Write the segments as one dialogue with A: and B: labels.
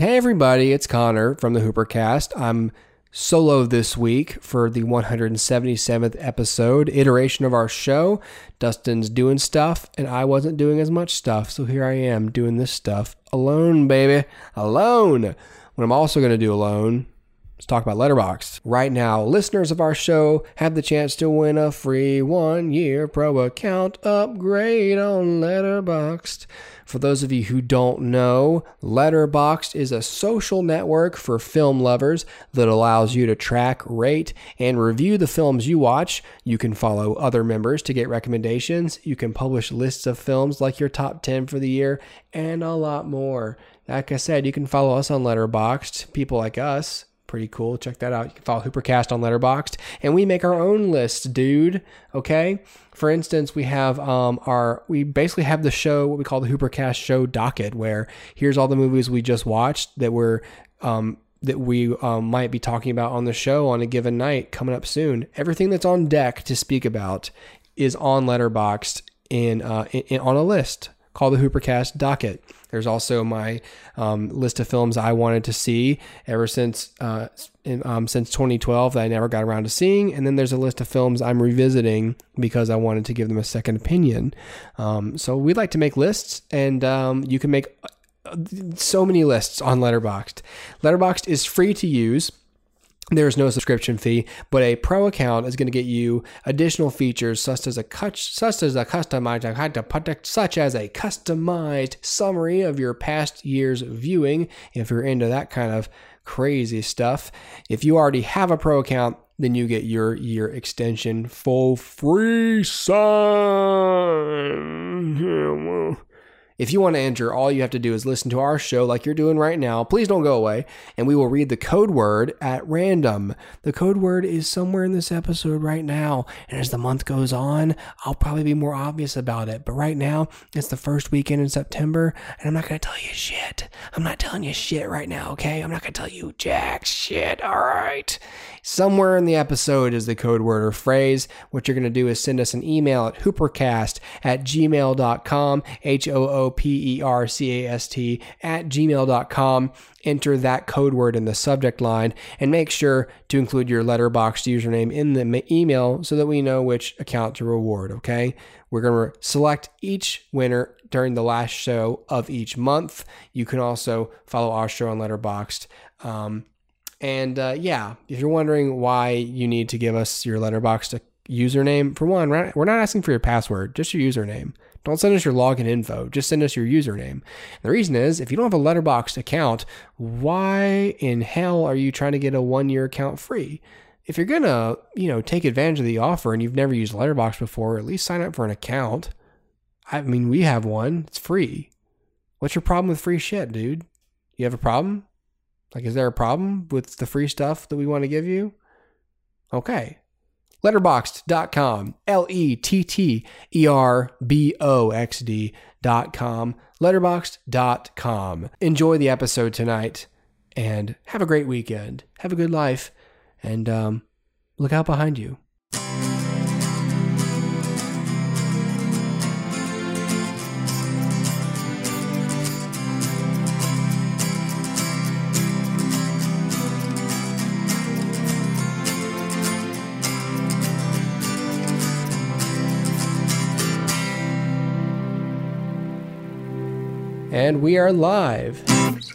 A: Hey everybody, it's Connor from the Hoopercast. I'm solo this week for the 177th episode iteration of our show. Dustin's doing stuff and I wasn't doing as much stuff, so here I am doing this stuff alone, baby. Alone. What I'm also going to do alone Let's talk about Letterboxd. Right now, listeners of our show have the chance to win a free one year pro account upgrade on Letterboxd. For those of you who don't know, Letterboxd is a social network for film lovers that allows you to track, rate, and review the films you watch. You can follow other members to get recommendations. You can publish lists of films like your top 10 for the year, and a lot more. Like I said, you can follow us on Letterboxd, people like us pretty cool. Check that out. You can follow Hoopercast on Letterboxd, and we make our own list, dude. Okay. For instance, we have um, our we basically have the show what we call the Hoopercast show docket, where here's all the movies we just watched that we're um, that we um, might be talking about on the show on a given night coming up soon. Everything that's on deck to speak about is on Letterboxd in, uh, in, in on a list called the Hoopercast docket. There's also my um, list of films I wanted to see ever since uh, in, um, since 2012 that I never got around to seeing, and then there's a list of films I'm revisiting because I wanted to give them a second opinion. Um, so we like to make lists, and um, you can make uh, so many lists on Letterboxd. Letterboxd is free to use. There's no subscription fee, but a pro account is going to get you additional features such as a such as a customized such as a customized summary of your past year's viewing if you're into that kind of crazy stuff. If you already have a pro account, then you get your year extension for free. Son. If you want to enter, all you have to do is listen to our show like you're doing right now. Please don't go away, and we will read the code word at random. The code word is somewhere in this episode right now, and as the month goes on, I'll probably be more obvious about it. But right now, it's the first weekend in September, and I'm not going to tell you shit. I'm not telling you shit right now, okay? I'm not going to tell you jack shit, all right? Somewhere in the episode is the code word or phrase. What you're going to do is send us an email at hoopercast at gmail.com, H O O P E R C A S T at gmail.com. Enter that code word in the subject line and make sure to include your Letterboxd username in the email so that we know which account to reward. Okay. We're going to select each winner during the last show of each month. You can also follow our show on Letterboxd. Um, and uh, yeah, if you're wondering why you need to give us your Letterboxd username, for one, we're not asking for your password, just your username. Don't send us your login info. Just send us your username. The reason is if you don't have a Letterboxd account, why in hell are you trying to get a one year account free? If you're gonna, you know, take advantage of the offer and you've never used Letterboxd before, at least sign up for an account. I mean, we have one. It's free. What's your problem with free shit, dude? You have a problem? Like, is there a problem with the free stuff that we want to give you? Okay. Letterboxd.com. L E T T E R B O X D.com. Letterboxd.com. Enjoy the episode tonight and have a great weekend. Have a good life and um, look out behind you. And we are live.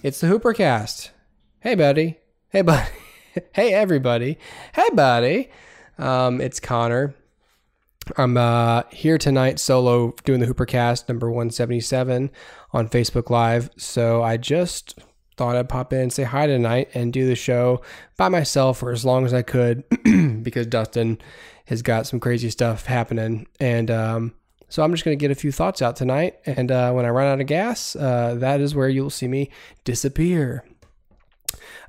A: It's the Hoopercast. Hey, buddy. Hey, buddy. hey, everybody. Hey, buddy. Um, it's Connor. I'm uh, here tonight solo doing the Hoopercast number 177 on Facebook Live. So I just thought I'd pop in and say hi tonight and do the show by myself for as long as I could because Dustin has got some crazy stuff happening. And um, so I'm just going to get a few thoughts out tonight. And uh, when I run out of gas, uh, that is where you'll see me disappear.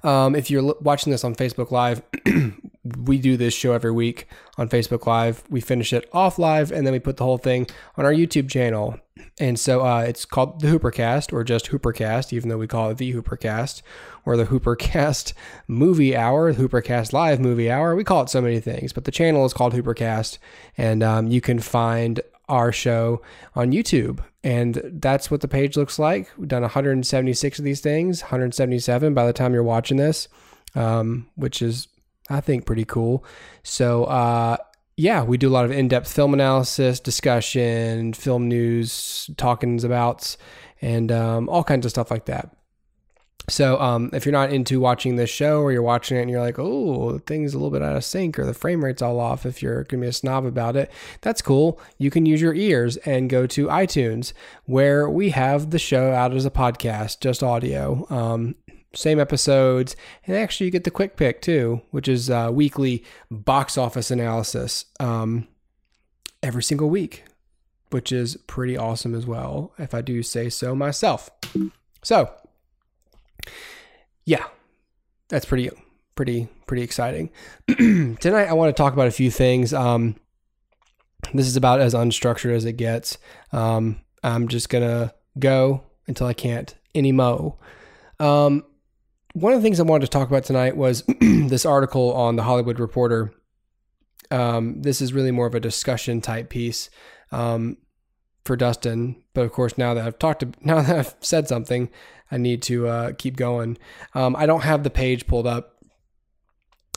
A: Um, if you're watching this on Facebook Live, we do this show every week on Facebook Live. We finish it off live and then we put the whole thing on our YouTube channel. And so uh, it's called the Hoopercast or just Hoopercast, even though we call it the Hoopercast or the Hoopercast Movie Hour, Hoopercast Live Movie Hour. We call it so many things, but the channel is called Hoopercast. And um, you can find our show on YouTube. and that's what the page looks like. We've done 176 of these things, 177 by the time you're watching this, um, which is, I think, pretty cool. So, uh, yeah, we do a lot of in depth film analysis, discussion, film news, talkings about, and um, all kinds of stuff like that. So um, if you're not into watching this show or you're watching it and you're like, oh, the thing's a little bit out of sync or the frame rate's all off, if you're going to be a snob about it, that's cool. You can use your ears and go to iTunes where we have the show out as a podcast, just audio. Um, same episodes, and actually you get the quick pick too, which is uh, weekly box office analysis um, every single week, which is pretty awesome as well, if I do say so myself. So yeah, that's pretty, pretty, pretty exciting. Tonight, I want to talk about a few things. Um, this is about as unstructured as it gets. Um, I'm just gonna go until I can't anymore. Um, one of the things I wanted to talk about tonight was this article on the Hollywood Reporter. Um, this is really more of a discussion type piece um, for Dustin, but of course, now that I've talked, to, now that I've said something, I need to uh, keep going. Um, I don't have the page pulled up.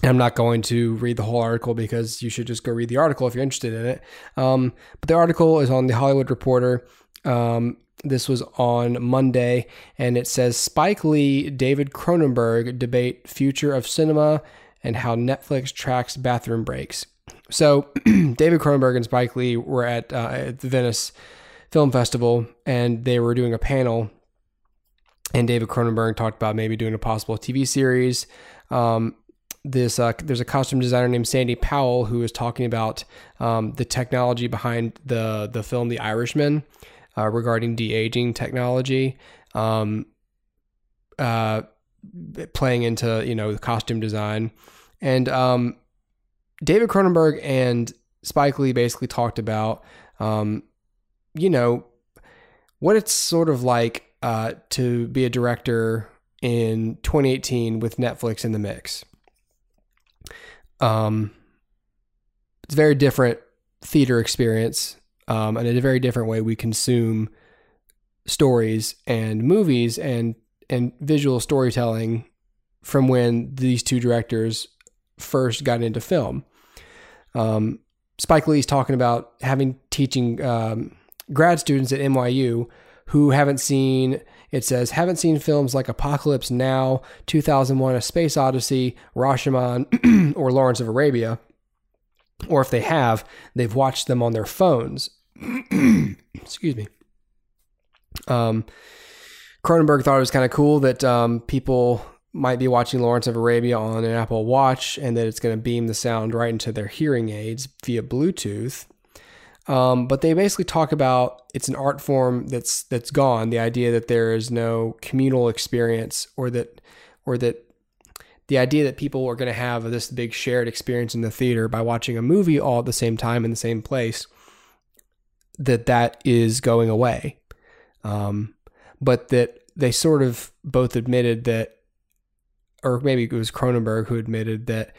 A: I'm not going to read the whole article because you should just go read the article if you're interested in it. Um, but the article is on the Hollywood Reporter. Um, this was on Monday, and it says Spike Lee, David Cronenberg debate future of cinema and how Netflix tracks bathroom breaks. So, David Cronenberg and Spike Lee were at, uh, at the Venice Film Festival, and they were doing a panel and David Cronenberg talked about maybe doing a possible TV series. Um, this uh, there's a costume designer named Sandy Powell who is talking about um, the technology behind the the film The Irishman uh, regarding de aging technology, um, uh, playing into you know the costume design, and um, David Cronenberg and Spike Lee basically talked about um, you know what it's sort of like uh, to be a director in 2018 with Netflix in the mix. Um, it's a very different theater experience um, and a very different way we consume stories and movies and and visual storytelling from when these two directors first got into film. Um, Spike Lee's talking about having teaching um, grad students at NYU who haven't seen it says haven't seen films like Apocalypse Now, 2001: A Space Odyssey, Rashomon, or Lawrence of Arabia, or if they have, they've watched them on their phones. Excuse me. Um, Cronenberg thought it was kind of cool that um, people might be watching Lawrence of Arabia on an Apple Watch and that it's going to beam the sound right into their hearing aids via Bluetooth. Um, but they basically talk about it's an art form that's that's gone. The idea that there is no communal experience, or that, or that the idea that people are going to have this big shared experience in the theater by watching a movie all at the same time in the same place, that that is going away. Um, but that they sort of both admitted that, or maybe it was Cronenberg who admitted that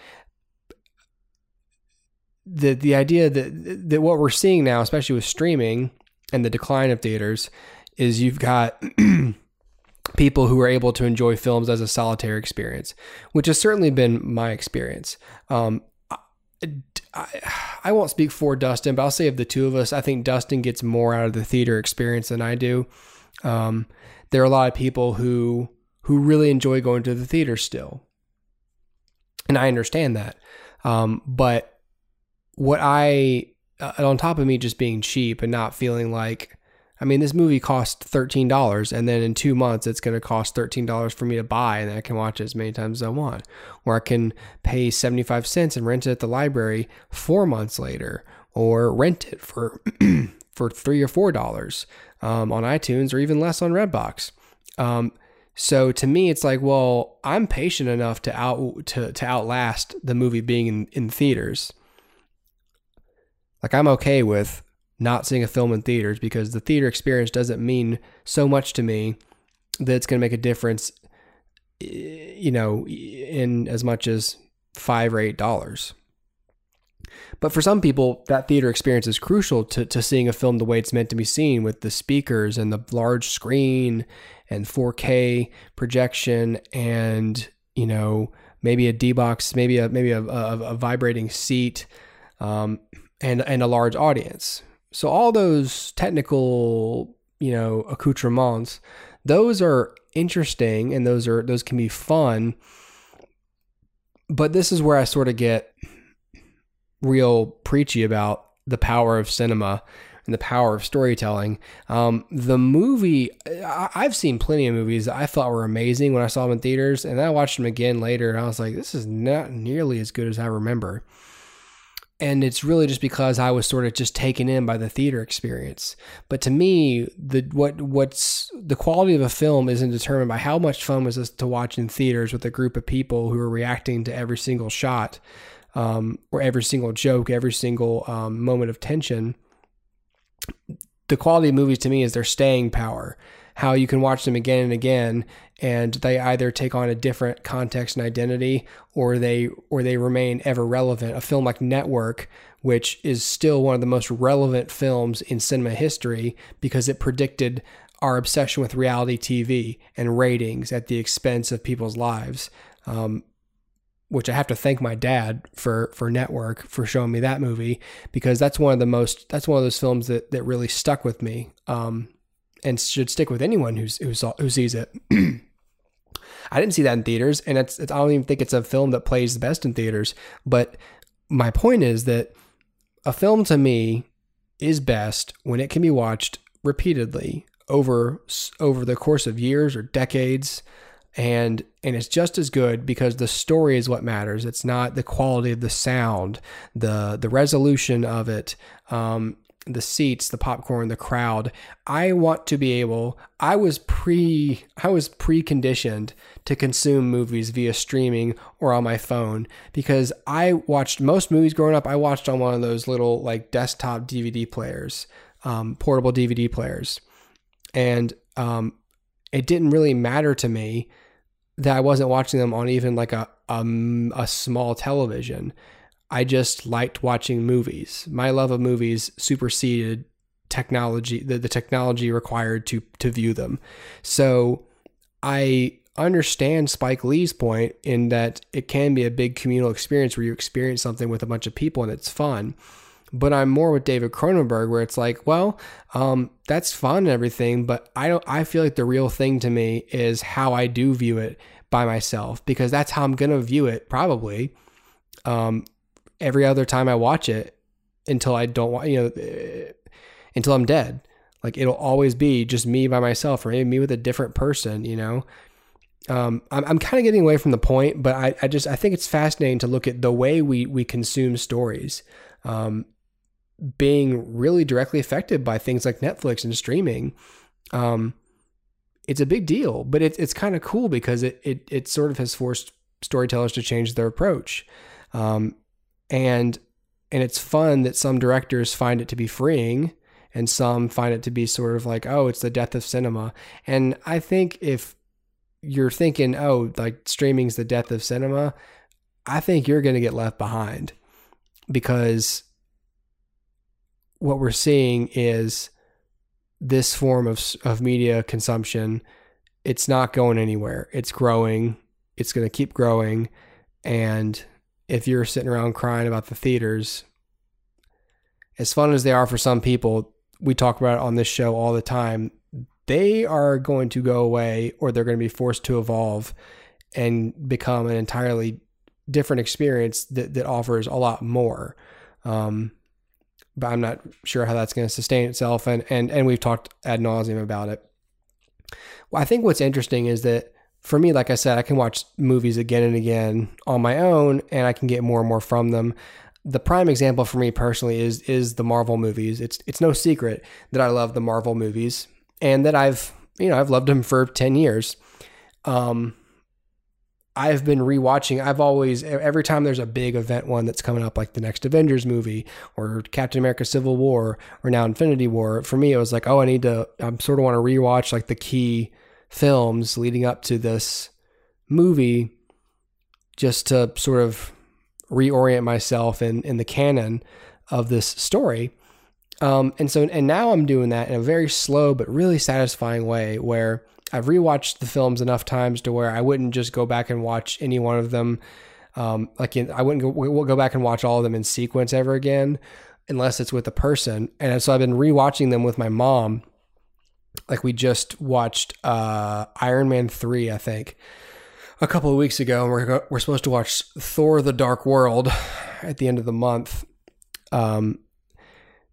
A: the the idea that that what we're seeing now, especially with streaming and the decline of theaters, is you've got people who are able to enjoy films as a solitary experience, which has certainly been my experience. Um, I, I won't speak for Dustin, but I'll say of the two of us, I think Dustin gets more out of the theater experience than I do. Um, there are a lot of people who who really enjoy going to the theater still, and I understand that. Um, but what I, uh, on top of me just being cheap and not feeling like, I mean, this movie cost $13 and then in two months it's going to cost $13 for me to buy and I can watch it as many times as I want. Or I can pay 75 cents and rent it at the library four months later or rent it for, for three or four dollars um, on iTunes or even less on Redbox. Um, so to me, it's like, well, I'm patient enough to out to, to outlast the movie being in, in theaters. Like I'm okay with not seeing a film in theaters because the theater experience doesn't mean so much to me that it's going to make a difference you know in as much as 5 or 8 dollars. But for some people, that theater experience is crucial to, to seeing a film the way it's meant to be seen with the speakers and the large screen and 4K projection and, you know, maybe a D box, maybe a, maybe a, a, a vibrating seat um, and, and a large audience. So all those technical, you know, accoutrements, those are interesting and those are, those can be fun. But this is where I sort of get real preachy about the power of cinema and the power of storytelling. Um, the movie, I, have seen plenty of movies that I thought were amazing when I saw them in theaters, and I watched them again later, and I was like, this is not nearly as good as I remember. And it's really just because I was sort of just taken in by the theater experience. But to me, the what what's the quality of a film isn't determined by how much fun was this to watch in theaters with a group of people who are reacting to every single shot um, or every single joke, every single um, moment of tension. The quality of movies to me is their staying power. How you can watch them again and again, and they either take on a different context and identity, or they or they remain ever relevant. A film like Network, which is still one of the most relevant films in cinema history because it predicted our obsession with reality TV and ratings at the expense of people's lives. Um, which I have to thank my dad for for Network for showing me that movie because that's one of the most that's one of those films that that really stuck with me um, and should stick with anyone who's who, saw, who sees it. I didn't see that in theaters, and it's, it's I don't even think it's a film that plays the best in theaters. But my point is that a film to me is best when it can be watched repeatedly over over the course of years or decades and and it's just as good because the story is what matters. It's not the quality of the sound, the the resolution of it, um, the seats, the popcorn, the crowd. I want to be able. I was pre I was preconditioned to consume movies via streaming or on my phone because I watched most movies growing up. I watched on one of those little like desktop DVD players, um, portable DVD players, and um, it didn't really matter to me that I wasn't watching them on even like a a small television. I just liked watching movies. My love of movies superseded technology, the, the technology required to to view them. So I understand Spike Lee's point in that it can be a big communal experience where you experience something with a bunch of people and it's fun. But I'm more with David Cronenberg, where it's like, well, um, that's fun and everything, but I don't. I feel like the real thing to me is how I do view it by myself because that's how I'm gonna view it probably. Um, every other time I watch it until I don't want, you know, uh, until I'm dead. Like it'll always be just me by myself, or maybe me with a different person. You know, um, I'm, I'm kind of getting away from the point, but I, I just I think it's fascinating to look at the way we we consume stories. Um, being really directly affected by things like Netflix and streaming. Um, it's a big deal, but it, it's kind of cool because it, it, it sort of has forced storytellers to change their approach. Um, and, and it's fun that some directors find it to be freeing and some find it to be sort of like, oh, it's the death of cinema. And I think if you're thinking, oh, like streaming's the death of cinema, I think you're going to get left behind because what we're seeing is this form of of media consumption it's not going anywhere. It's growing. It's going to keep growing. And if you're sitting around crying about the theaters as fun as they are for some people we talk about it on this show all the time they are going to go away or they're going to be forced to evolve and become an entirely different experience that, that offers a lot more um, but I'm not sure how that's going to sustain itself. And and and we've talked ad nauseum about it. Well, I think what's interesting is that for me, like I said, I can watch movies again and again on my own, and I can get more and more from them. The prime example for me personally is is the Marvel movies. It's it's no secret that I love the Marvel movies, and that I've you know I've loved them for ten years. Um, I've been rewatching. I've always every time there's a big event one that's coming up, like the next Avengers movie or Captain America: Civil War or now Infinity War. For me, it was like, oh, I need to. I sort of want to rewatch like the key films leading up to this movie, just to sort of reorient myself in in the canon of this story. Um, and so and now I'm doing that in a very slow but really satisfying way where I've rewatched the films enough times to where I wouldn't just go back and watch any one of them. Um, like in, I wouldn't go, we'll go back and watch all of them in sequence ever again unless it's with a person. And so I've been rewatching them with my mom. Like we just watched uh, Iron Man 3, I think, a couple of weeks ago. And we're, we're supposed to watch Thor the Dark World at the end of the month. Um,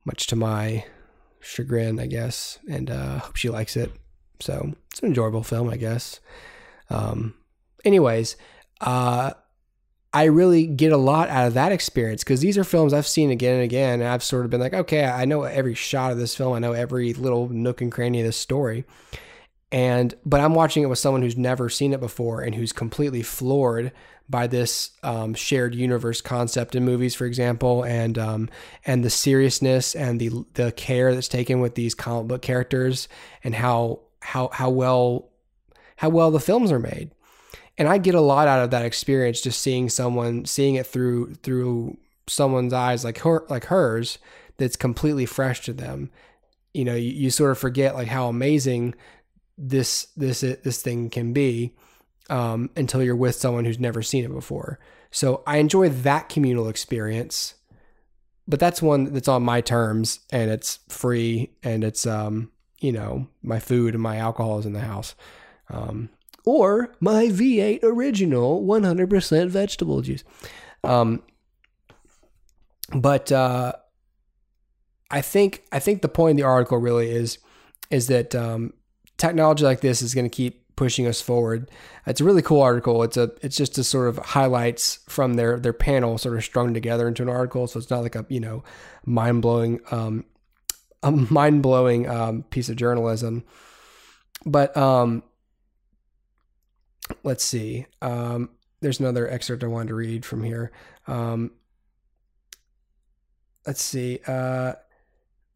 A: much to my chagrin, I guess. And uh, hope she likes it. So it's an enjoyable film, I guess. Um, anyways, uh, I really get a lot out of that experience because these are films I've seen again and again. And I've sort of been like, okay, I know every shot of this film. I know every little nook and cranny of this story. And, but I'm watching it with someone who's never seen it before and who's completely floored by this um, shared universe concept in movies, for example, and um, and the seriousness and the the care that's taken with these comic book characters and how how how well how well the films are made. And I get a lot out of that experience just seeing someone seeing it through through someone's eyes like her like hers that's completely fresh to them. You know, you, you sort of forget like how amazing this this this thing can be um, until you're with someone who's never seen it before. So I enjoy that communal experience, but that's one that's on my terms and it's free and it's um, you know, my food and my alcohol is in the house. Um, or my V8 original 100% vegetable juice. Um, but uh, I think I think the point of the article really is is that um, technology like this is going to keep pushing us forward. It's a really cool article. It's a it's just a sort of highlights from their their panel sort of strung together into an article. So it's not like a you know mind blowing um, a mind blowing um, piece of journalism. But um, let's see. Um, there's another excerpt I wanted to read from here. Um, let's see. Uh,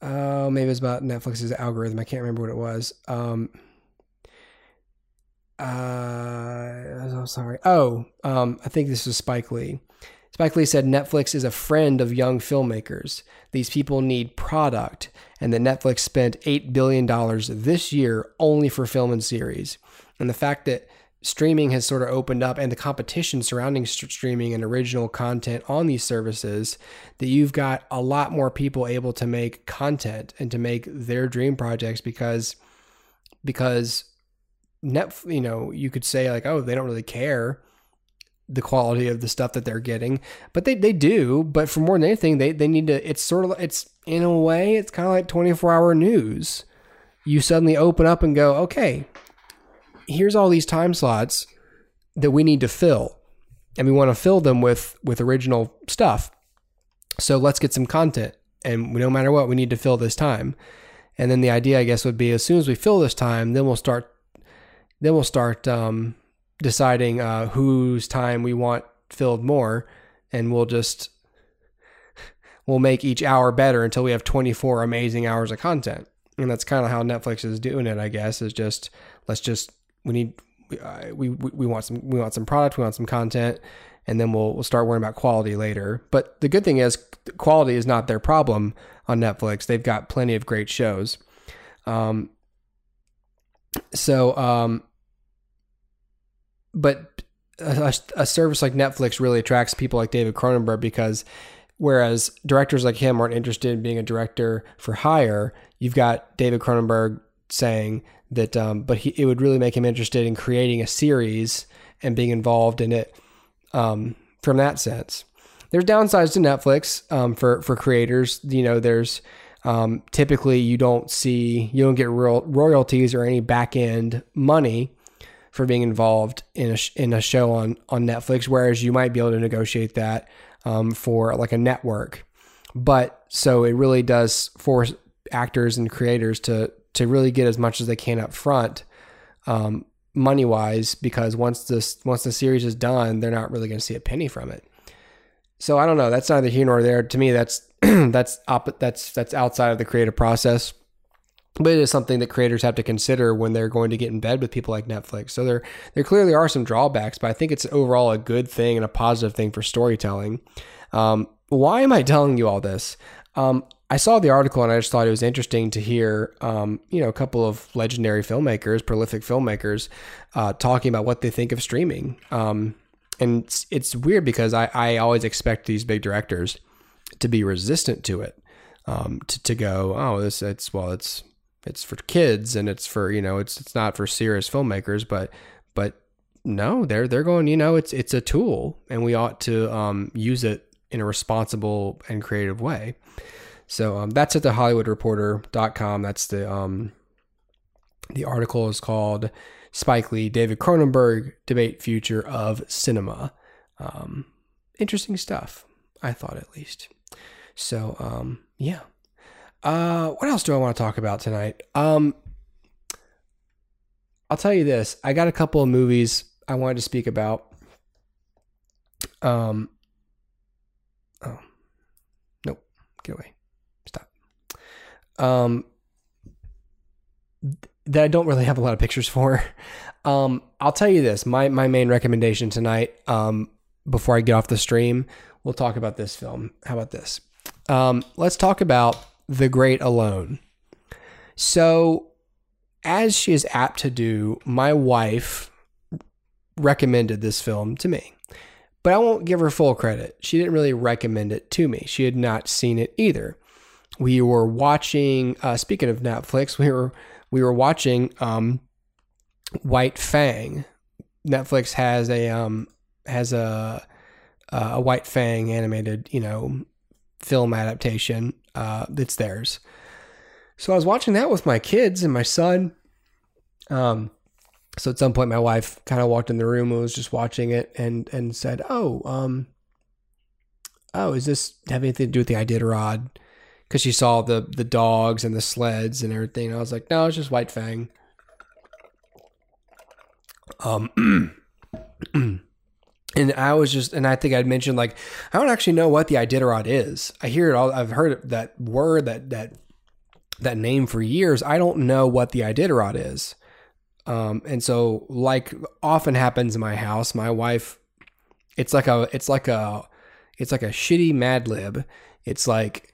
A: oh, maybe it's about Netflix's algorithm. I can't remember what it was. Um, uh, I'm sorry. Oh, um, I think this was Spike Lee. Spike Lee said Netflix is a friend of young filmmakers. These people need product, and that Netflix spent $8 billion this year only for film and series. And the fact that streaming has sort of opened up and the competition surrounding st- streaming and original content on these services, that you've got a lot more people able to make content and to make their dream projects because, because net, you know, you could say like, oh, they don't really care the quality of the stuff that they're getting, but they, they do. But for more than anything, they, they need to, it's sort of, it's in a way, it's kind of like 24 hour news. You suddenly open up and go, okay, here's all these time slots that we need to fill. And we want to fill them with, with original stuff. So let's get some content. And no matter what, we need to fill this time. And then the idea, I guess, would be as soon as we fill this time, then we'll start, then we'll start, um, deciding uh, whose time we want filled more, and we'll just we'll make each hour better until we have 24 amazing hours of content. And that's kind of how Netflix is doing it, I guess. Is just let's just we need uh, we, we we want some we want some product, we want some content, and then we'll we'll start worrying about quality later. But the good thing is quality is not their problem on Netflix. They've got plenty of great shows. Um, so um, but a, a, service like Netflix really attracts people like David Cronenberg because whereas directors like him aren't interested in being a director for hire, you've got David Cronenberg saying that, um, but he, it would really make him interested in creating a series and being involved in it um, from that sense. There's downsides to Netflix um, for for creators. You know, there's um, typically you don't see you don't get real royalties or any back end money for being involved in a in a show on on Netflix, whereas you might be able to negotiate that um, for like a network. But so it really does force actors and creators to to really get as much as they can up front, um, money wise, because once this once the series is done, they're not really going to see a penny from it. So I don't know. That's neither here nor there. To me, that's that's op- that's that's outside of the creative process. but it is something that creators have to consider when they're going to get in bed with people like Netflix. So there there clearly are some drawbacks, but I think it's overall a good thing and a positive thing for storytelling. Um, why am I telling you all this? Um, I saw the article and I just thought it was interesting to hear, um, you know, a couple of legendary filmmakers, prolific filmmakers, uh, talking about what they think of streaming. Um, and it's, it's, weird because I, I always expect these big directors to be resistant to it, um, to, to go, oh, this, it's, well, it's, it's for kids and it's for, you know, it's, it's not for serious filmmakers, but, but no, they're, they're going, you know, it's, it's a tool and we ought to, um, use it in a responsible and creative way. So um, that's at the HollywoodReporter.com. That's the um, the article is called Spike Lee, David Cronenberg debate future of cinema. Um, interesting stuff, I thought at least. So um, yeah. Uh, what else do I want to talk about tonight? Um, I'll tell you this. I got a couple of movies I wanted to speak about. Um, oh, nope, get away um, that I don't really have a lot of pictures for. Um, I'll tell you this: my my main recommendation tonight, um, before I get off the stream, we'll talk about this film. How about this? Um, let's talk about The Great Alone. So, as she is apt to do, my wife recommended this film to me. But I won't give her full credit. She didn't really recommend it to me. She had not seen it either we were watching. Uh, speaking of Netflix, we were we were watching um, White Fang. Netflix has a um, has a a White Fang animated you know film adaptation uh, that's theirs. So I was watching that with my kids and my son. Um, so at some point, my wife kind of walked in the room and was just watching it and and said, "Oh, um, oh, is this have anything to do with the Iditarod?" Because she saw the the dogs and the sleds and everything. I was like, no, it's just White Fang. Um, and I was just, and I think I'd mentioned like I don't actually know what the Iditarod is. I hear it all. I've heard that word that that that name for years. I don't know what the Iditarod is. Um, and so like often happens in my house, my wife, it's like a, it's like a, it's like a shitty Mad Lib. It's like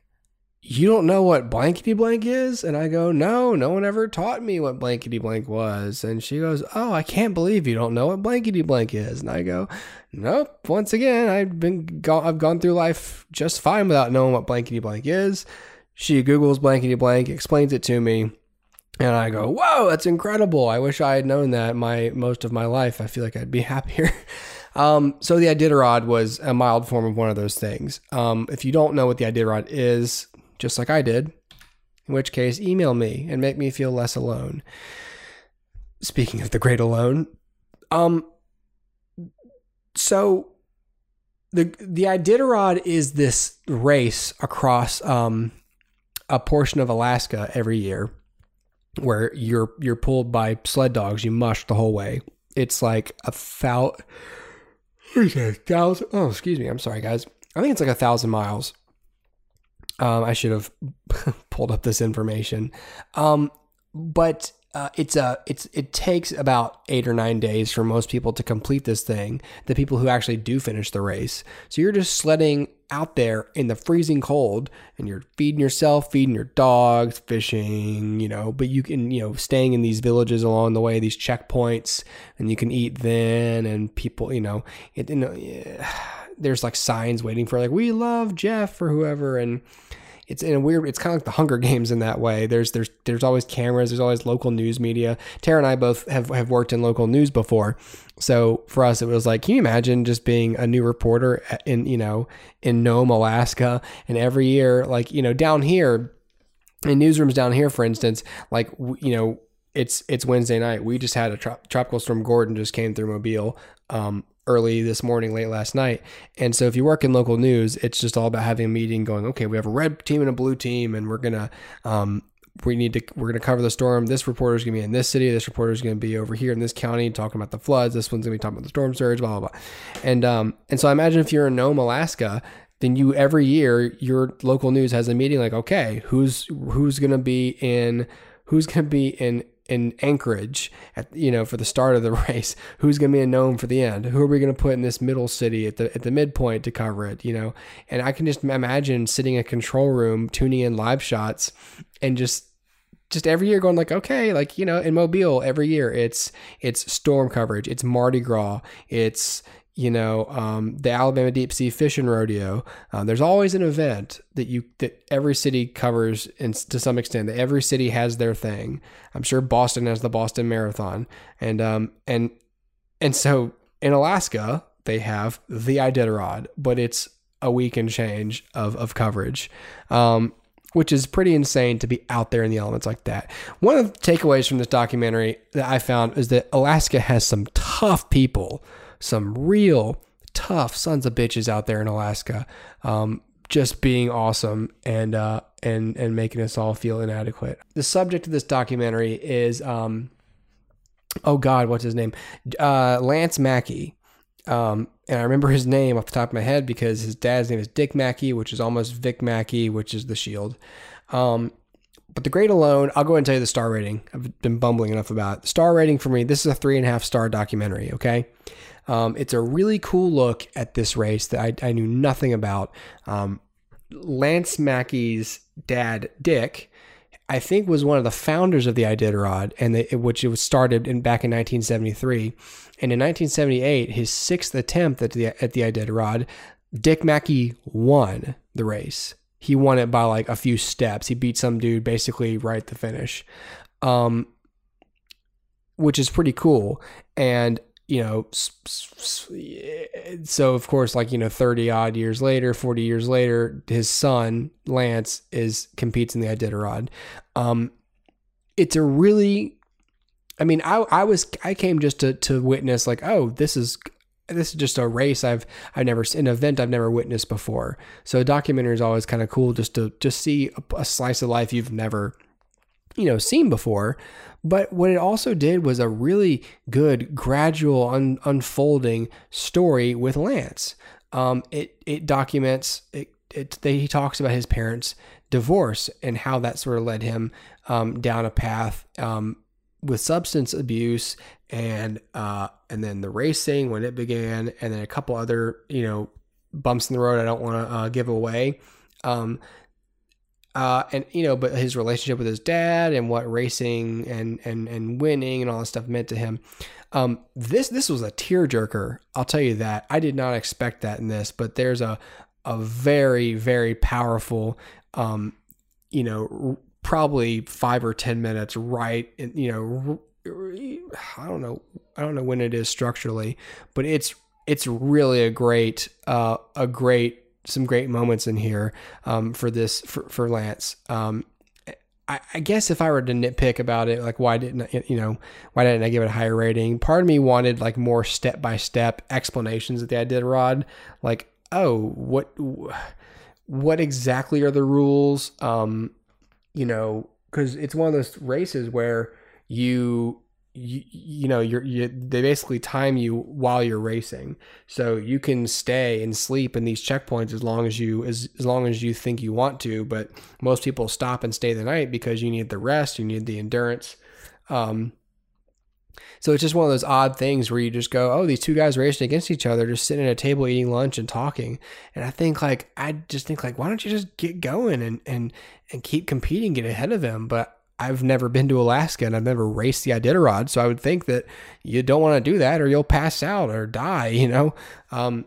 A: you don't know what blankety blank is? And I go, no, no one ever taught me what blankety blank was. And she goes, oh, I can't believe you don't know what blankety blank is. And I go, nope. Once again, I've been go- I've gone through life just fine without knowing what blankety blank is. She Googles blankety blank, explains it to me. And I go, whoa, that's incredible. I wish I had known that my most of my life. I feel like I'd be happier. Um, so the Iditarod was a mild form of one of those things. Um, if you don't know what the Iditarod is, just like I did, in which case, email me and make me feel less alone. Speaking of the great alone, um, so the the Iditarod is this race across um, a portion of Alaska every year, where you're you're pulled by sled dogs. You mush the whole way. It's like a thousand. Thousand. Oh, excuse me. I'm sorry, guys. I think it's like a thousand miles. Um, I should have pulled up this information. Um, but uh, it's a it's it takes about eight or nine days for most people to complete this thing. The people who actually do finish the race. So you're just sledding out there in the freezing cold, and you're feeding yourself, feeding your dogs, fishing. You know, but you can you know staying in these villages along the way, these checkpoints, and you can eat then. And people, you know, it, you know. Yeah there's like signs waiting for like we love Jeff or whoever and it's in a weird it's kind of like the Hunger Games in that way. There's there's there's always cameras, there's always local news media. Tara and I both have, have worked in local news before. So for us it was like, can you imagine just being a new reporter in, you know, in Nome, Alaska and every year like, you know, down here in newsrooms down here for instance, like you know, it's it's Wednesday night. We just had a trop- tropical storm Gordon just came through Mobile. Um, early this morning, late last night. And so if you work in local news, it's just all about having a meeting going, okay, we have a red team and a blue team, and we're going to, um, we need to we're going to cover the storm. This reporter is going to be in this city. This reporter is going to be over here in this county talking about the floods. This one's going to be talking about the storm surge blah blah blah. And um and so i imagine if you're in nome alaska then you every year your local news has a meeting like okay who's who's going to be in who's going to be in in Anchorage at you know for the start of the race who's going to be a Nome for the end? Who are we going to put in this middle city at the at the midpoint to cover it you know? And I can just imagine sitting in a control room tuning in live shots and just just every year going like okay like you know in Mobile every year it's it's storm coverage it's Mardi Gras it's you know, um, the Alabama Deep Sea Fishing Rodeo. Uh, there's always an event that you that every city covers in, to some extent. That every city has their thing. I'm sure Boston has the Boston Marathon, and um and and so in Alaska they have the Iditarod, but it's a week and change of of coverage. Um, which is pretty insane to be out there in the elements like that. One of the takeaways from this documentary that I found is that Alaska has some tough people some real tough sons of bitches out there in Alaska, um, just being awesome and uh, and and making us all feel inadequate. The subject of this documentary is, um, oh God, what's his name? Uh, Lance Mackey. Um, and I remember his name off the top of my head because his dad's name is Dick Mackey, which is almost Vic Mackey, which is the Shield. Um, but The Great Alone, I'll go ahead and tell you the star rating. I've been bumbling enough about it. Star rating for me, this is a three and a half star documentary, okay? Um, it's a really cool look at this race that I, I knew nothing about. Um, Lance Mackey's dad, Dick, I think was one of the founders of the Iditarod, and the, which it was started in back in 1973. And in 1978, his sixth attempt at the at the Iditarod, Dick Mackey won the race. He won it by like a few steps. He beat some dude basically right at the finish, um, which is pretty cool. And you know, so of course, like, you know, 30 odd years later, 40 years later, his son, Lance, is competes in the Iditarod. Um, it's a really, I mean, I, I was, I came just to, to witness like, oh, this is, this is just a race I've, I've never, seen an event I've never witnessed before. So a documentary is always kind of cool just to, just see a, a slice of life you've never, you know, seen before. But what it also did was a really good, gradual, un- unfolding story with Lance. Um, it it documents it. It they, he talks about his parents' divorce and how that sort of led him um, down a path um, with substance abuse and uh, and then the racing when it began, and then a couple other you know bumps in the road I don't want to uh, give away. Um, uh, and you know, but his relationship with his dad and what racing and and and winning and all that stuff meant to him. Um, this this was a tearjerker. I'll tell you that. I did not expect that in this, but there's a a very very powerful, um, you know, probably five or ten minutes right. You know, I don't know, I don't know when it is structurally, but it's it's really a great uh, a great some great moments in here um, for this for, for Lance. Um, I, I, guess if I were to nitpick about it, like why didn't I, you know why didn't I give it a higher rating? Part of me wanted like more step by step explanations that they the Rod, like oh what what exactly are the rules? Um, you know, because it's one of those races where you you, you know you're you, they basically time you while you're racing. So you can stay and sleep in these checkpoints as long as you as, as long as you think you want to but most people stop and stay the night because you need the rest you need the endurance. Um, so it's just one of those odd things where you just go oh these two guys racing against each other just sitting at a table eating lunch and talking. And i think like i just think like why don't you just get going and and and keep competing get ahead of them? But I've never been to Alaska and I've never raced the Iditarod, so I would think that you don't want to do that or you'll pass out or die, you know. Um,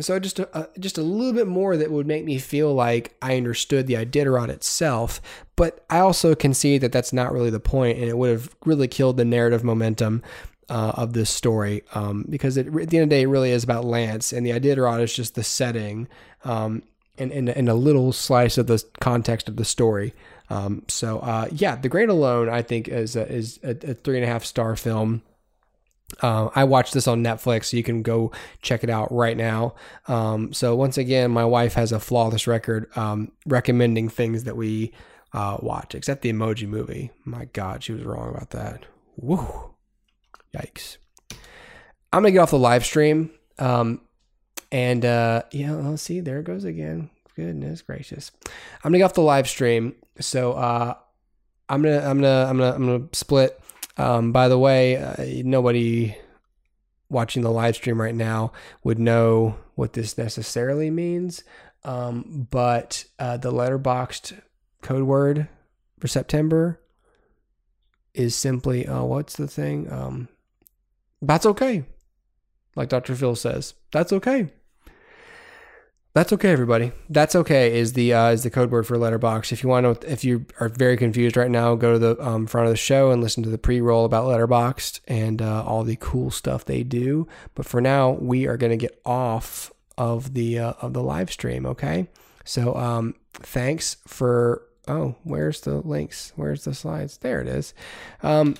A: so just a, just a little bit more that would make me feel like I understood the Iditarod itself, but I also can see that that's not really the point, and it would have really killed the narrative momentum uh, of this story um, because it, at the end of the day, it really is about Lance, and the Iditarod is just the setting um, and, and, and a little slice of the context of the story. Um, so uh, yeah, The Great Alone I think is a, is a, a three and a half star film. Uh, I watched this on Netflix, so you can go check it out right now. Um, so once again, my wife has a flawless record um, recommending things that we uh, watch, except the Emoji Movie. My God, she was wrong about that. Woo, yikes! I'm gonna get off the live stream, um, and uh, yeah, let's see. There it goes again. Goodness gracious. I'm to get off the live stream. So uh, I'm gonna I'm gonna I'm gonna I'm gonna split. Um, by the way, uh, nobody watching the live stream right now would know what this necessarily means. Um, but uh, the Letterboxd code word for September is simply, oh, what's the thing? Um, that's okay. Like Dr. Phil says, that's okay. That's okay, everybody. That's okay is the uh, is the code word for Letterboxd. If you want to, if you are very confused right now, go to the um, front of the show and listen to the pre-roll about Letterboxd and uh, all the cool stuff they do. But for now, we are going to get off of the uh, of the live stream. Okay, so um, thanks for. Oh, where's the links? Where's the slides? There it is. Um,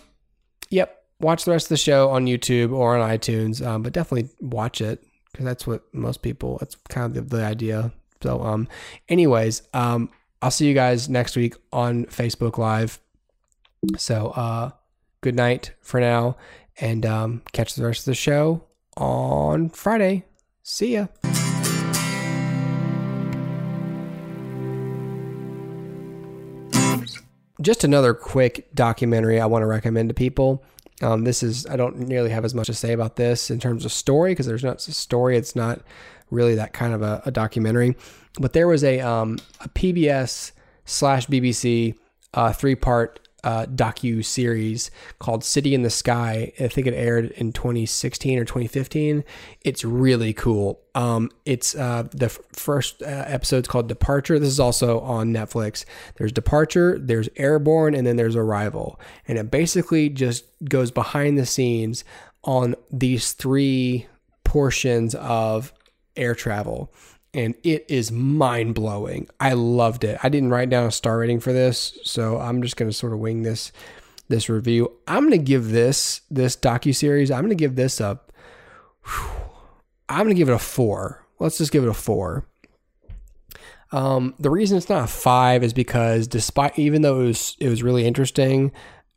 A: yep. Watch the rest of the show on YouTube or on iTunes, um, but definitely watch it because that's what most people. That's kind of the, the idea. So, um, anyways, um, I'll see you guys next week on Facebook Live. So, uh, good night for now, and um, catch the rest of the show on Friday. See ya. Just another quick documentary I want to recommend to people. Um, this is I don't nearly have as much to say about this in terms of story because there's not a story. It's not really that kind of a, a documentary. But there was a um, a PBS slash BBC uh, three part uh, docu series called City in the Sky. I think it aired in 2016 or 2015. It's really cool. Um, it's uh, the f- first uh, episode's called Departure. This is also on Netflix. There's Departure, there's Airborne, and then there's Arrival. And it basically just goes behind the scenes on these three portions of air travel and it is mind blowing. I loved it. I didn't write down a star rating for this, so I'm just going to sort of wing this this review. I'm going to give this this docu series. I'm going to give this a. I'm going to give it a four. Let's just give it a four. Um, the reason it's not a five is because despite even though it was it was really interesting,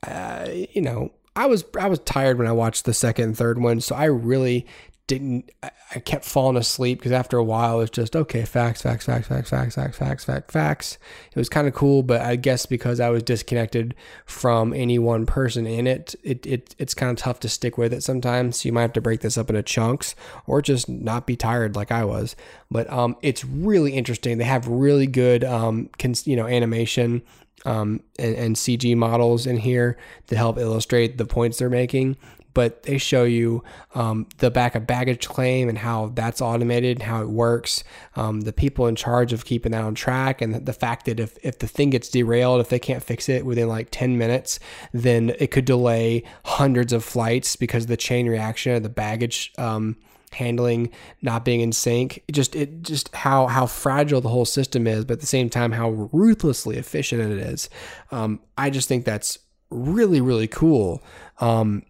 A: uh, you know, I was I was tired when I watched the second and third one, so I really didn't I kept falling asleep because after a while it's just okay facts facts facts facts facts facts facts facts facts. It was kind of cool but I guess because I was disconnected from any one person in it it, it it's kind of tough to stick with it sometimes. So you might have to break this up into chunks or just not be tired like I was. But um it's really interesting. They have really good um cons- you know animation um, and, and, CG models in here to help illustrate the points they're making but they show you um, the back of baggage claim and how that's automated, and how it works, um, the people in charge of keeping that on track, and the fact that if, if the thing gets derailed, if they can't fix it within like 10 minutes, then it could delay hundreds of flights because of the chain reaction of the baggage. Um, handling not being in sync it just it just how how fragile the whole system is but at the same time how ruthlessly efficient it is um, i just think that's really really cool um,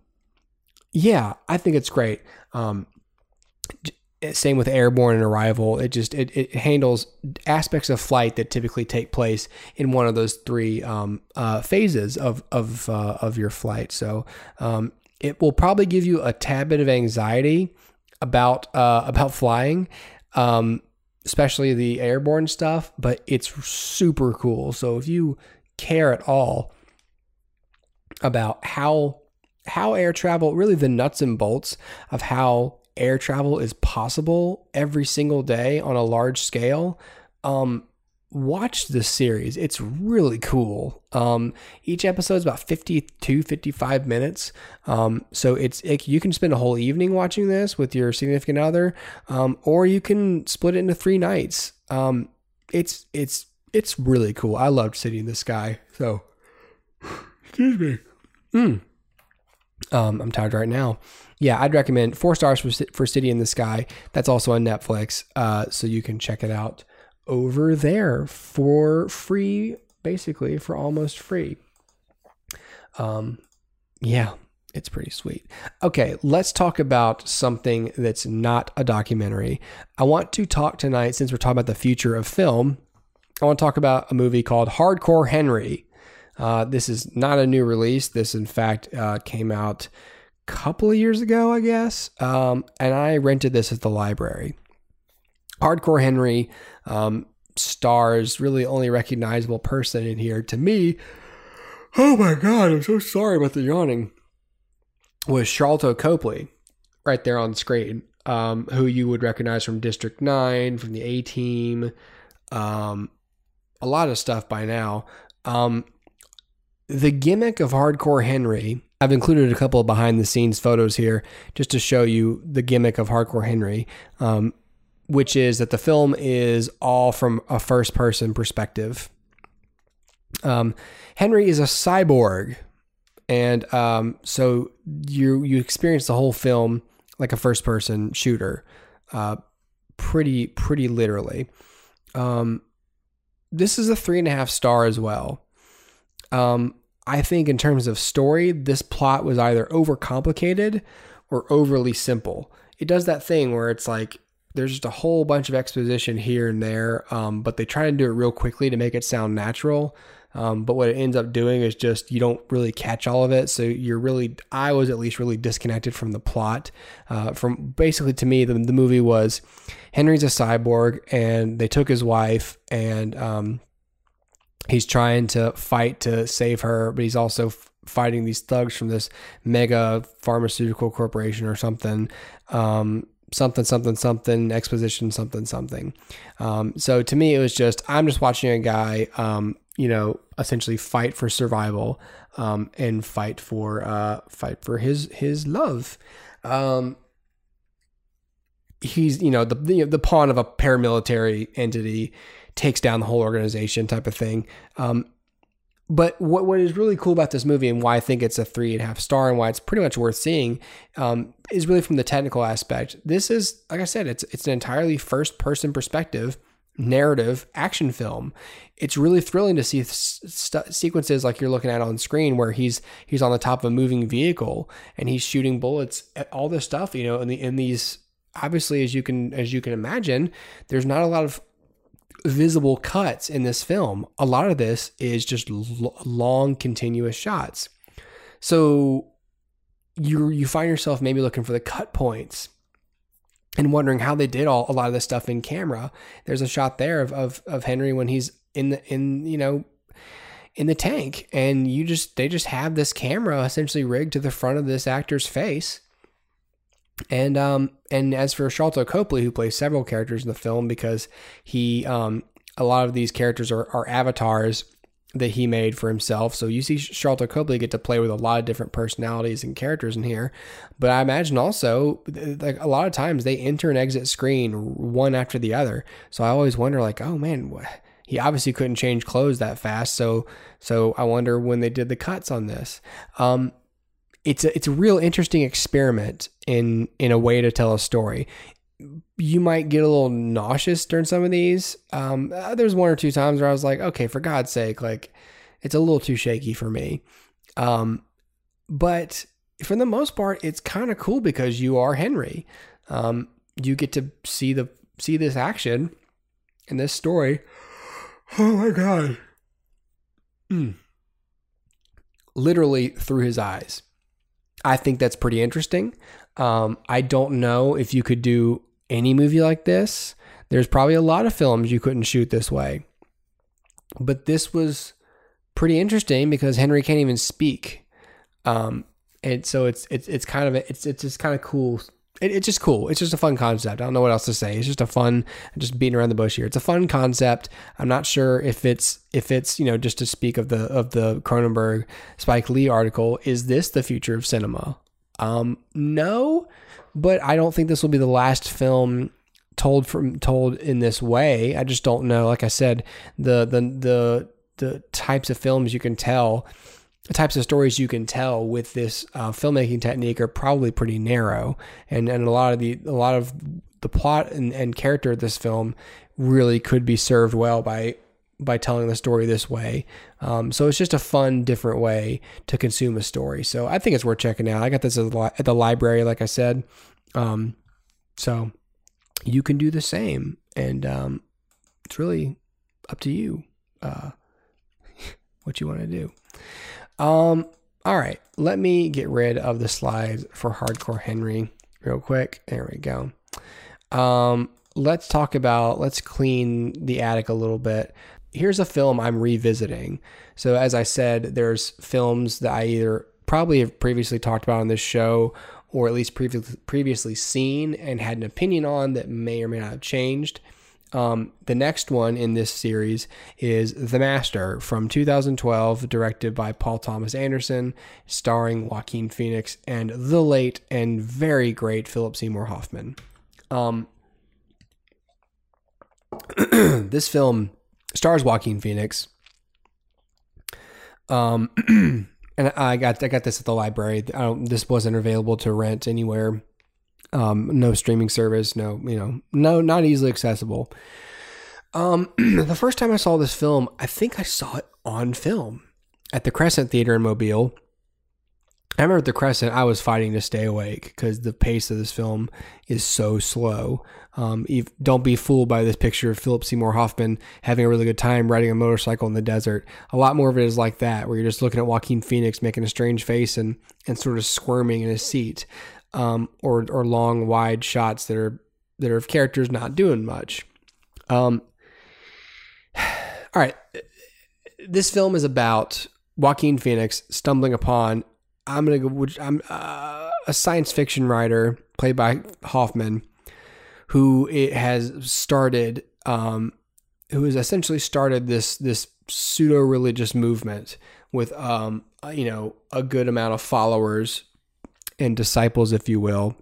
A: yeah, I think it's great. Um, same with airborne and arrival. It just it, it handles aspects of flight that typically take place in one of those three um, uh, phases of of uh, of your flight. So um, it will probably give you a tad bit of anxiety about uh, about flying, um, especially the airborne stuff. But it's super cool. So if you care at all about how how air travel, really the nuts and bolts of how air travel is possible every single day on a large scale. Um, watch this series. It's really cool. Um, each episode is about 52, 55 minutes. Um, so it's it, you can spend a whole evening watching this with your significant other, um, or you can split it into three nights. Um, it's it's it's really cool. I loved City in the Sky. So, excuse me. Mm. Um, I'm tired right now. Yeah, I'd recommend four stars for, for City in the Sky. That's also on Netflix, uh, so you can check it out over there for free, basically for almost free. Um, yeah, it's pretty sweet. Okay, let's talk about something that's not a documentary. I want to talk tonight, since we're talking about the future of film, I want to talk about a movie called Hardcore Henry. Uh, this is not a new release. This, in fact, uh, came out a couple of years ago, I guess. Um, and I rented this at the library. Hardcore Henry um, stars really only recognizable person in here to me. Oh my god, I'm so sorry about the yawning. Was Sharlto Copley right there on the screen, um, who you would recognize from District 9, from the A Team, um, a lot of stuff by now. Um, the gimmick of Hardcore Henry, I've included a couple of behind the scenes photos here just to show you the gimmick of Hardcore Henry, um, which is that the film is all from a first person perspective. Um, Henry is a cyborg, and um, so you you experience the whole film like a first person shooter, uh, pretty pretty literally. Um, this is a three and a half star as well. Um, I think in terms of story, this plot was either overcomplicated or overly simple. It does that thing where it's like there's just a whole bunch of exposition here and there, um, but they try to do it real quickly to make it sound natural. Um, but what it ends up doing is just you don't really catch all of it. So you're really, I was at least really disconnected from the plot. Uh, from basically to me, the, the movie was Henry's a cyborg and they took his wife and um, he's trying to fight to save her, but he's also f- fighting these thugs from this mega pharmaceutical corporation or something. Um, something, something, something, exposition, something, something. Um, so to me, it was just, I'm just watching a guy, um, you know, essentially fight for survival, um, and fight for, uh, fight for his, his love. Um, he's, you know, the, the, the pawn of a paramilitary entity takes down the whole organization type of thing. Um, but what what is really cool about this movie and why I think it's a three and a half star and why it's pretty much worth seeing um, is really from the technical aspect. This is like I said, it's it's an entirely first person perspective narrative action film. It's really thrilling to see st- sequences like you're looking at on screen where he's he's on the top of a moving vehicle and he's shooting bullets at all this stuff. You know, in the in these obviously as you can as you can imagine, there's not a lot of visible cuts in this film. A lot of this is just l- long, continuous shots. So you you find yourself maybe looking for the cut points and wondering how they did all a lot of this stuff in camera. There's a shot there of of, of Henry when he's in the in you know in the tank and you just they just have this camera essentially rigged to the front of this actor's face and um and as for Sharlto Copley, who plays several characters in the film, because he um a lot of these characters are, are avatars that he made for himself. So you see Charlton Copley get to play with a lot of different personalities and characters in here. But I imagine also like a lot of times they enter and exit screen one after the other. So I always wonder like, oh man, he obviously couldn't change clothes that fast. So so I wonder when they did the cuts on this. Um, it's a it's a real interesting experiment in in a way to tell a story. You might get a little nauseous during some of these. Um, uh, there's one or two times where I was like, okay, for God's sake, like it's a little too shaky for me. Um, but for the most part, it's kind of cool because you are Henry. Um, you get to see the see this action and this story. Oh my god! Mm. Literally through his eyes. I think that's pretty interesting. Um, I don't know if you could do any movie like this. There's probably a lot of films you couldn't shoot this way. But this was pretty interesting because Henry can't even speak. Um, and so it's it's it's kind of a, it's it's just kind of cool it, it's just cool. It's just a fun concept. I don't know what else to say. It's just a fun, just beating around the bush here. It's a fun concept. I'm not sure if it's if it's you know just to speak of the of the Cronenberg Spike Lee article. Is this the future of cinema? Um, no, but I don't think this will be the last film told from told in this way. I just don't know. Like I said, the the the the types of films you can tell types of stories you can tell with this uh, filmmaking technique are probably pretty narrow, and and a lot of the a lot of the plot and, and character of this film really could be served well by by telling the story this way. Um, so it's just a fun, different way to consume a story. So I think it's worth checking out. I got this at the, at the library, like I said. Um, so you can do the same, and um, it's really up to you uh, what you want to do. Um, all right, let me get rid of the slides for Hardcore Henry real quick. There we go. Um, let's talk about, let's clean the attic a little bit. here's a film I'm revisiting. So as I said, there's films that I either probably have previously talked about on this show or at least previously previously seen and had an opinion on that may or may not have changed. Um, the next one in this series is The Master from 2012, directed by Paul Thomas Anderson, starring Joaquin Phoenix and the late and very great Philip Seymour Hoffman. Um, this film stars Joaquin Phoenix. Um, and I got I got this at the library. this wasn't available to rent anywhere. Um, no streaming service. No, you know, no, not easily accessible. Um, the first time I saw this film, I think I saw it on film at the Crescent Theater in Mobile. I remember at the Crescent, I was fighting to stay awake because the pace of this film is so slow. Um, don't be fooled by this picture of Philip Seymour Hoffman having a really good time riding a motorcycle in the desert. A lot more of it is like that, where you're just looking at Joaquin Phoenix making a strange face and, and sort of squirming in his seat, um, or or long wide shots that are that are of characters not doing much. Um, all right, this film is about Joaquin Phoenix stumbling upon I'm gonna go. Which I'm uh, a science fiction writer played by Hoffman, who it has started, um, who has essentially started this this pseudo religious movement with um, you know a good amount of followers and disciples, if you will,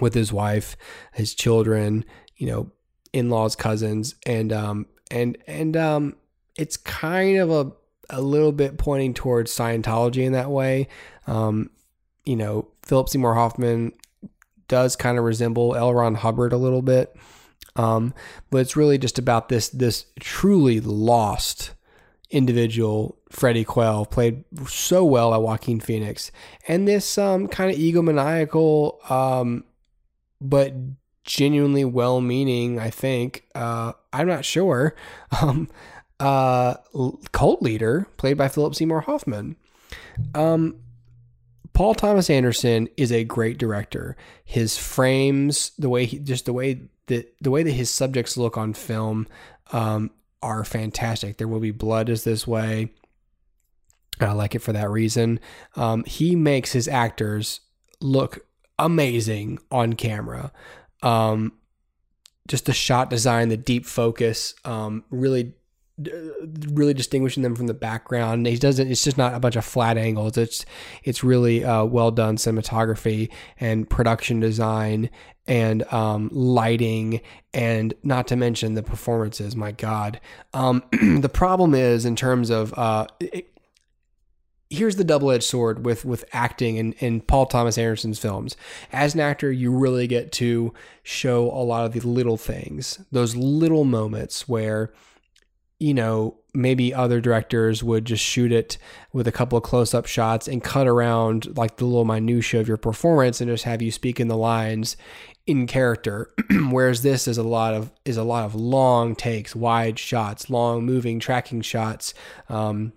A: with his wife, his children, you know, in laws, cousins, and um, and and um, it's kind of a a little bit pointing towards Scientology in that way. Um, you know, Philip Seymour Hoffman does kind of resemble L. Ron Hubbard a little bit. Um, but it's really just about this this truly lost individual, Freddie Quell, played so well by Joaquin Phoenix, and this um, kind of egomaniacal, um, but genuinely well-meaning. I think uh, I'm not sure. Um, uh, cult leader played by Philip Seymour Hoffman. Um, Paul Thomas Anderson is a great director. His frames, the way he, just the way that the way that his subjects look on film, um, are fantastic. There will be blood is this way. I like it for that reason. Um, he makes his actors look amazing on camera. Um, just the shot design, the deep focus, um, really really distinguishing them from the background. He doesn't. It's just not a bunch of flat angles. It's it's really uh, well done cinematography and production design and um, lighting and not to mention the performances. My God, um, the problem is in terms of. Uh, it, here's the double-edged sword with with acting in, in Paul Thomas Anderson's films. As an actor, you really get to show a lot of the little things, those little moments where you know, maybe other directors would just shoot it with a couple of close up shots and cut around like the little minutia of your performance and just have you speak in the lines in character. Whereas this is a lot of is a lot of long takes, wide shots, long moving tracking shots. Um,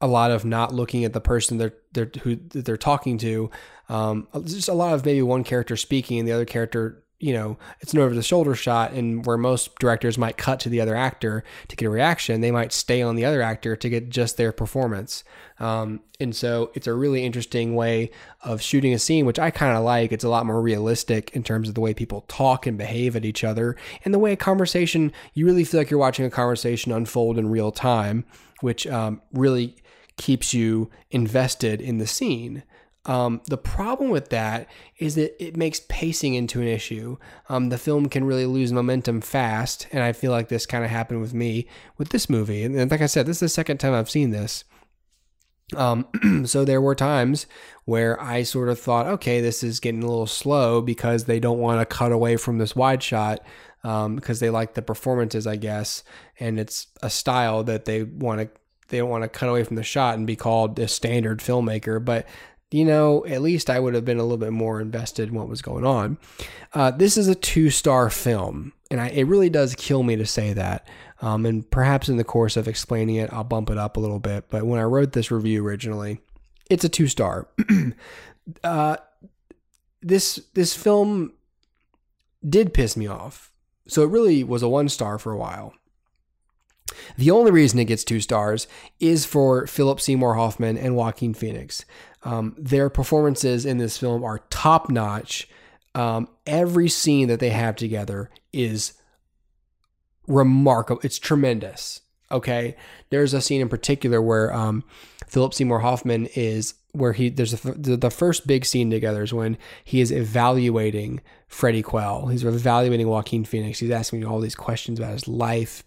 A: a lot of not looking at the person they're they're who they're talking to. Um, just a lot of maybe one character speaking and the other character you know, it's an over the shoulder shot, and where most directors might cut to the other actor to get a reaction, they might stay on the other actor to get just their performance. Um, and so it's a really interesting way of shooting a scene, which I kind of like. It's a lot more realistic in terms of the way people talk and behave at each other, and the way a conversation, you really feel like you're watching a conversation unfold in real time, which um, really keeps you invested in the scene. Um, the problem with that is that it makes pacing into an issue. Um, the film can really lose momentum fast, and I feel like this kind of happened with me with this movie. And, like I said, this is the second time I've seen this. Um, so there were times where I sort of thought, okay, this is getting a little slow because they don't want to cut away from this wide shot um, because they like the performances, I guess, and it's a style that they want to they don't want to cut away from the shot and be called a standard filmmaker. But you know, at least I would have been a little bit more invested in what was going on. Uh, this is a two star film, and I, it really does kill me to say that. Um, and perhaps in the course of explaining it, I'll bump it up a little bit. But when I wrote this review originally, it's a two star. uh, this this film did piss me off, so it really was a one star for a while. The only reason it gets two stars is for Philip Seymour Hoffman and Joaquin Phoenix. Um, their performances in this film are top notch. Um, every scene that they have together is remarkable. It's tremendous. Okay, there's a scene in particular where um, Philip Seymour Hoffman is where he there's a, the first big scene together is when he is evaluating Freddie Quell. He's evaluating Joaquin Phoenix. He's asking all these questions about his life,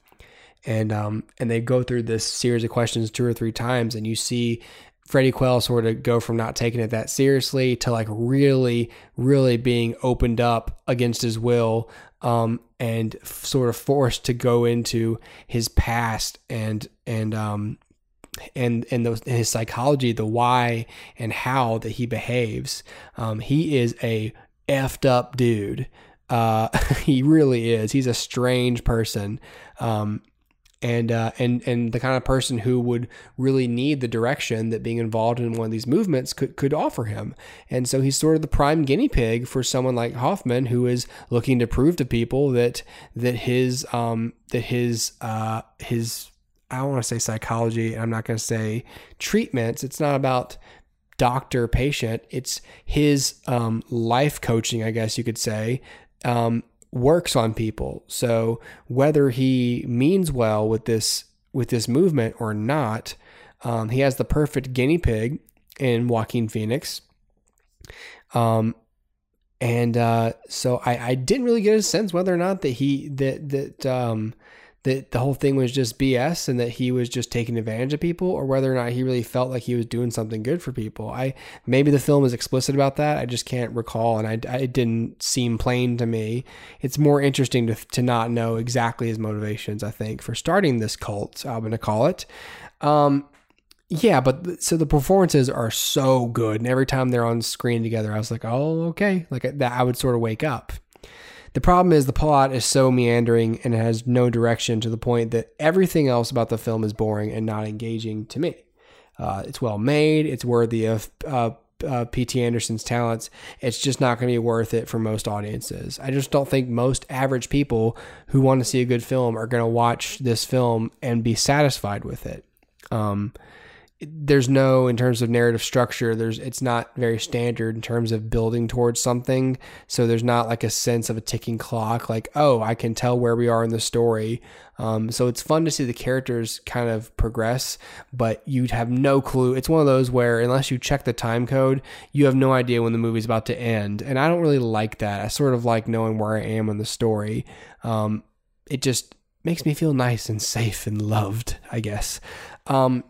A: and um and they go through this series of questions two or three times, and you see Freddie Quell sort of go from not taking it that seriously to like really, really being opened up against his will um, and f- sort of forced to go into his past and and um, and and those, his psychology, the why and how that he behaves. Um, he is a effed up dude. Uh, he really is. He's a strange person. Um, and uh, and and the kind of person who would really need the direction that being involved in one of these movements could could offer him. And so he's sort of the prime guinea pig for someone like Hoffman, who is looking to prove to people that that his um that his uh his I don't want to say psychology. and I'm not going to say treatments. It's not about doctor patient. It's his um, life coaching, I guess you could say, um, works on people. So whether he means well with this with this movement or not, um, he has the perfect guinea pig in Joaquin Phoenix. Um, and uh, so I, I didn't really get a sense whether or not that he that that um, that the whole thing was just BS and that he was just taking advantage of people or whether or not he really felt like he was doing something good for people. I maybe the film is explicit about that. I just can't recall and I, it didn't seem plain to me. It's more interesting to, to not know exactly his motivations, I think, for starting this cult, I'm going to call it. Um, yeah, but so the performances are so good, and every time they're on screen together, I was like, "Oh, okay." Like that, I would sort of wake up. The problem is the plot is so meandering and it has no direction to the point that everything else about the film is boring and not engaging to me. Uh, it's well made. It's worthy of uh, uh, P.T. Anderson's talents. It's just not going to be worth it for most audiences. I just don't think most average people who want to see a good film are going to watch this film and be satisfied with it. Um, there's no in terms of narrative structure there's it's not very standard in terms of building towards something. So there's not like a sense of a ticking clock like oh i can tell where we are in the story. Um, so it's fun to see the characters kind of progress but you'd have no clue. It's one of those where unless you check the time code you have no idea when the movie's about to end. And i don't really like that. I sort of like knowing where i am in the story. Um, it just makes me feel nice and safe and loved i guess. Um,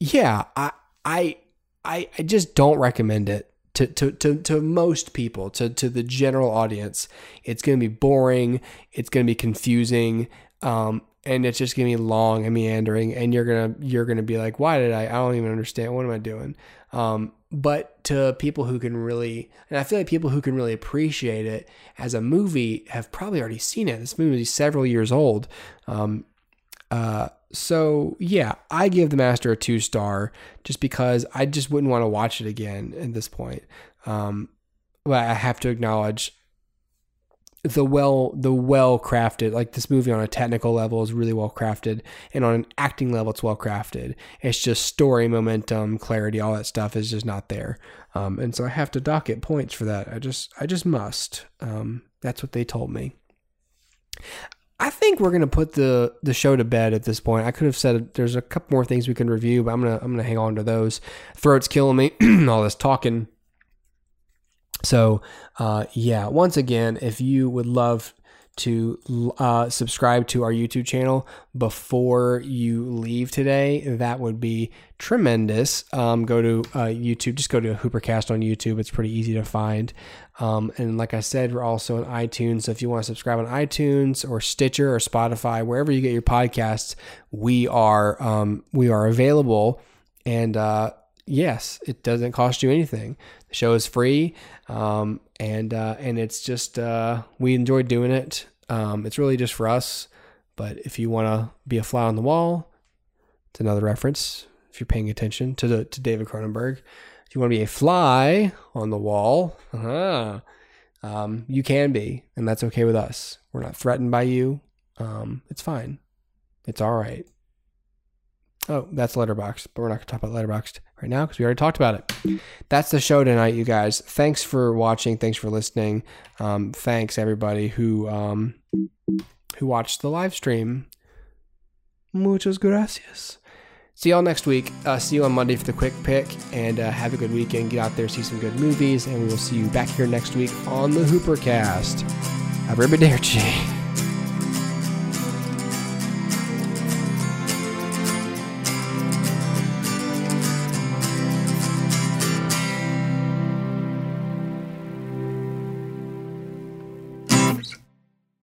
A: yeah, I I I, just don't recommend it to, to, to, to most people, to, to the general audience. It's going to be boring. It's going to be confusing. Um, and it's just going to be long and meandering. And you're going to, you're going to be like, why did I, I don't even understand. What am I doing? Um, but to people who can really, and I feel like people who can really appreciate it as a movie have probably already seen it. This movie is several years old. Um, uh, so yeah, I give the Master a two star just because I just wouldn't want to watch it again at this point. Um, but I have to acknowledge the well the well crafted like this movie on a technical level is really well crafted and on an acting level it's well crafted it's just story momentum clarity all that stuff is just not there. Um, and so i have to dock it points for that. I just i just must. Um, that's what they told me I think we're gonna put the the show to bed at this point. I could have said there's a couple more things we can review, but I'm gonna I'm gonna hang on to those. Throat's killing me. all this talking. So, uh, yeah. Once again, if you would love to uh, subscribe to our YouTube channel before you leave today, that would be tremendous. Um, go to uh, YouTube, just go to Hoopercast on YouTube. It's pretty easy to find. Um, and like I said, we're also on iTunes. So if you want to subscribe on iTunes or Stitcher or Spotify, wherever you get your podcasts, we are um, we are available. And uh, yes, it doesn't cost you anything. The show is free, um, and uh, and it's just uh, we enjoy doing it. Um, it's really just for us. But if you want to be a fly on the wall, it's another reference. If you're paying attention to the to David Cronenberg, if you want to be a fly on the wall, uh-huh, um, you can be, and that's okay with us. We're not threatened by you. Um, it's fine. It's all right. Oh, that's Letterboxd, but we're not going to talk about Letterboxd right now because we already talked about it. That's the show tonight, you guys. Thanks for watching. Thanks for listening. Um, thanks everybody who um, who watched the live stream. Muchas gracias. See y'all next week. Uh, see you on Monday for the quick pick, and uh, have a good weekend. Get out there, see some good movies, and we will see you back here next week on the Hoopercast. Arrivederci.